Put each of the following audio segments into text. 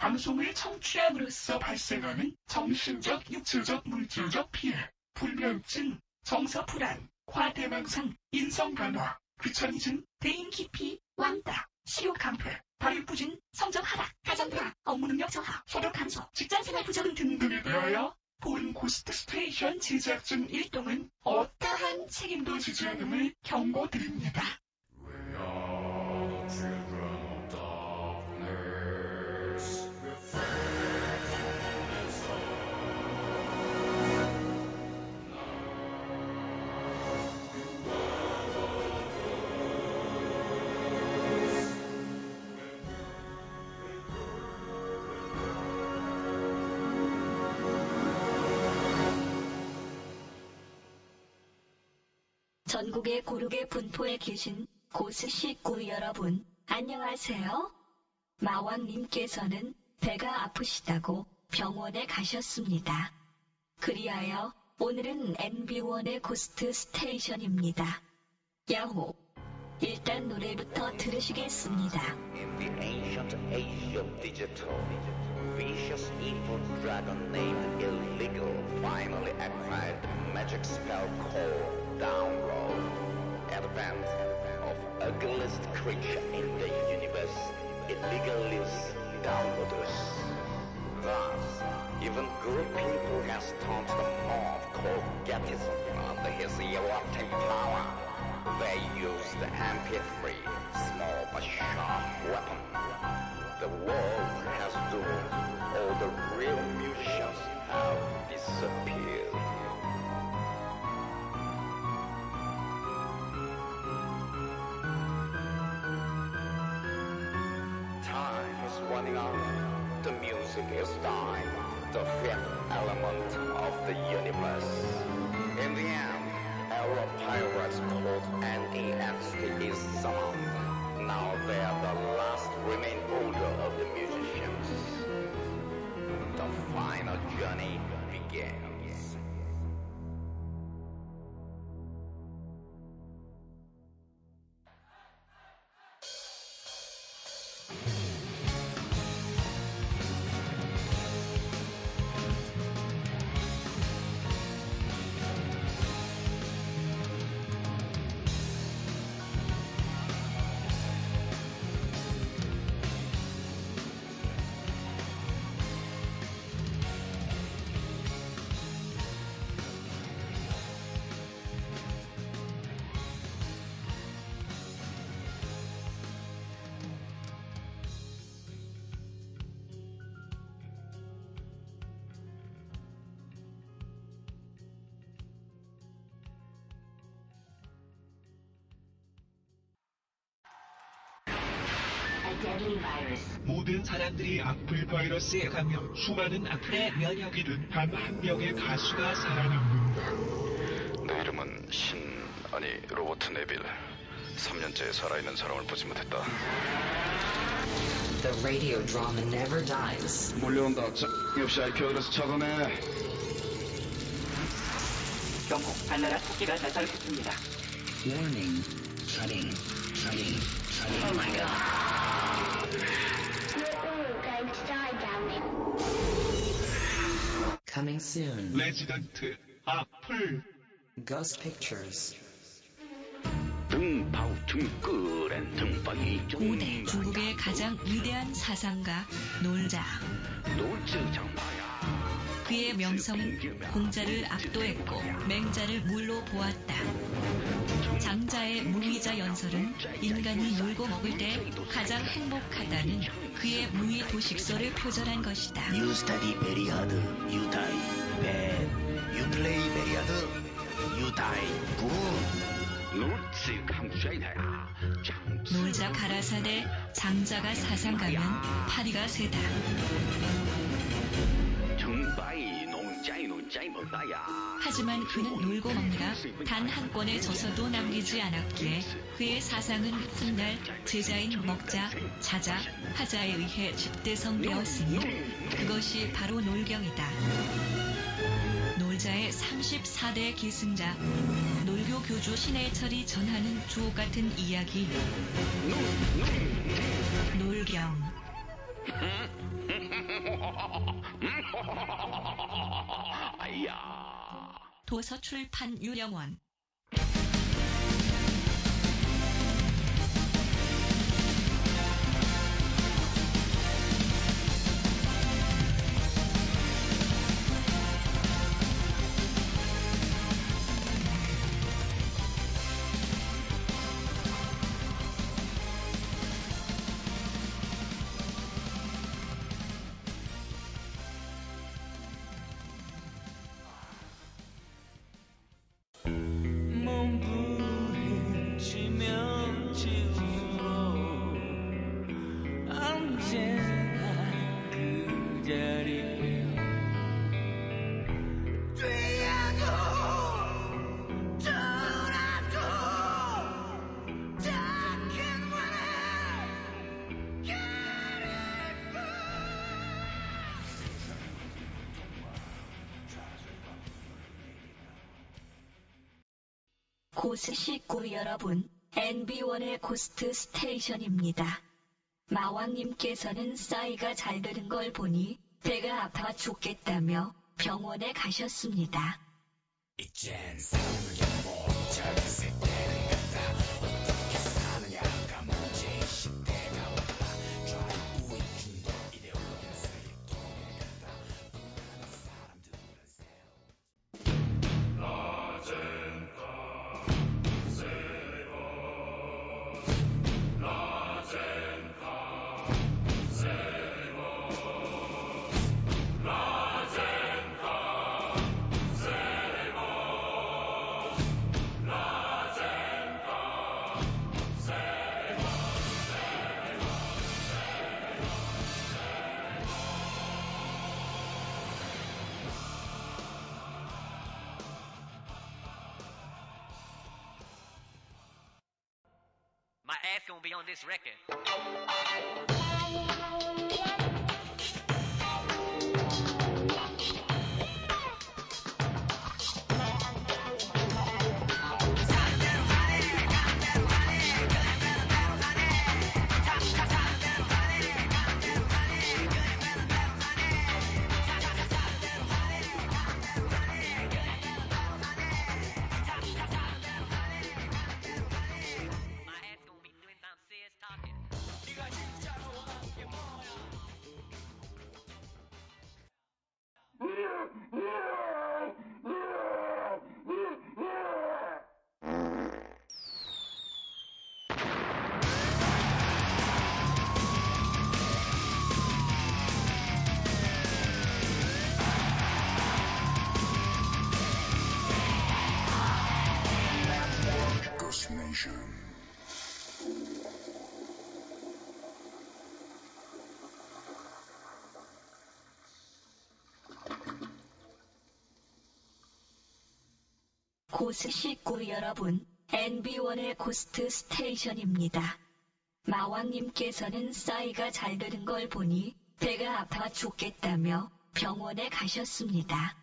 방송을 청취함으로써 발생하는 정신적, 육체적, 물질적 피해, 불면증, 정서 불안, 과대망상, 인성 변화, 귀차니즘, 대인 기피, 왕따, 식욕 감퇴, 발육 부진, 성적 하락, 가정 불안, 업무 능력 저하, 소득 감소, 직장 생활 부적응 등등에 대하여 본 고스트 스테이션 제작진 일동은 어떠한 책임도 지지 않음을 경고드립니다. 전국의 고르게 분포에 계신 고스 식구 여러분, 안녕하세요. 마왕님께서는 배가 아프시다고 병원에 가셨습니다. 그리하여 오늘은 MB1의 고스트 스테이션입니다. 야호! 일단 노래부터 들으시겠습니다. In the ancient age of digital, vicious evil dragon named Illegal finally acquired the magic spell called Download, advent of ugliest creature in the universe, Illegalis Downloaders. Thus, even good people has turned the mob called Getism under his erupting power. They use the MP3, small but sharp weapon. The world has doomed. All the real musicians have disappeared. Running out. The music is dying. The fifth element of the universe. In the end, our pirates called NEXT is summoned. Now they are the last 모든 사람들이 악플 바이러스에 감염, 수많은 악플에 면역이 된 단 한 명의 가수가 살아남는다. 내 이름은 신 아니 로버트 네빌 3년째 살아있는 사람을 보지 못했다 The radio drama never dies. 몰려온다 자, 역시 IP address 찾아내 경고, 달나라 토끼가 나타났습니다. Warning. Shutting. Shutting. Shutting. Oh my god. Coming soon. 레지던트, 악플. Ghost Pictures. 등파우 등끄렌 등파이 고대 중국의 가장 위대한 사상가 놀자. 그의 명성은 공자를 압도했고 맹자를 물로 보았다. 장자의 무의자 연설은 인간이 놀고 먹을 때 가장 행복하다는 그의 무의 도식설을 표절한 것이다. You study very hard, you die bad. You play very hard, you die good. 놀자 가라사대 장자가 사상 가면 파리가 세다. 하지만 그는 놀고 먹느라 단 한 권의 저서도 남기지 않았기에 그의 사상은 훗날 제자인 먹자, 자자, 하자에 의해 집대성되었으니 그것이 바로 놀경이다. 놀자의 34대 계승자, 놀교 교주 신해철이 전하는 주옥 같은 이야기. 도서출판 유령원 고스 식구 여러분, NB1의 고스트 스테이션입니다. 마왕님께서는 싸이가 잘 되는 걸 보니 배가 아파 죽겠다며 병원에 가셨습니다. 이젠 사람을 엿보 젊었을 ass gonna be on this record. 고스 식구 여러분, NB1의 고스트 스테이션입니다. 마왕님께서는 싸이가 잘 되는 걸 보니 배가 아파 죽겠다며 병원에 가셨습니다.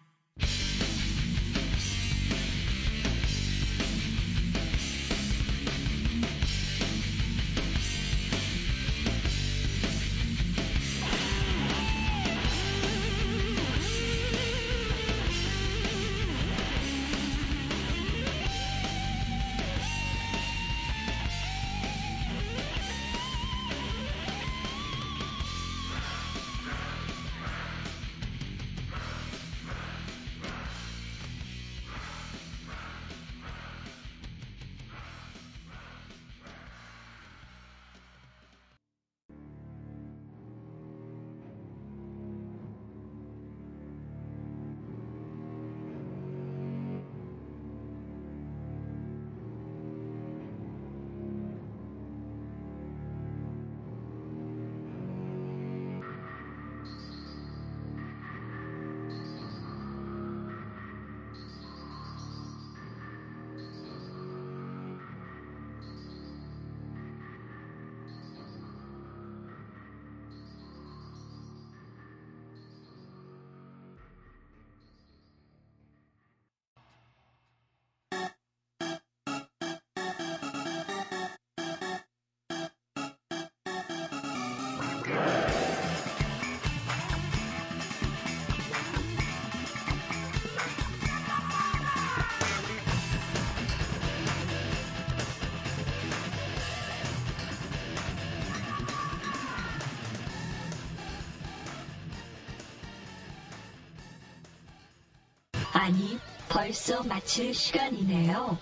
아니, 벌써 마칠 시간이네요.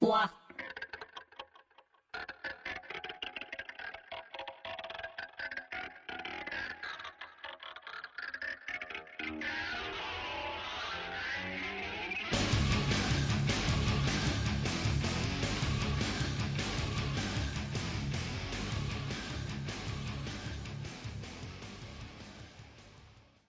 와.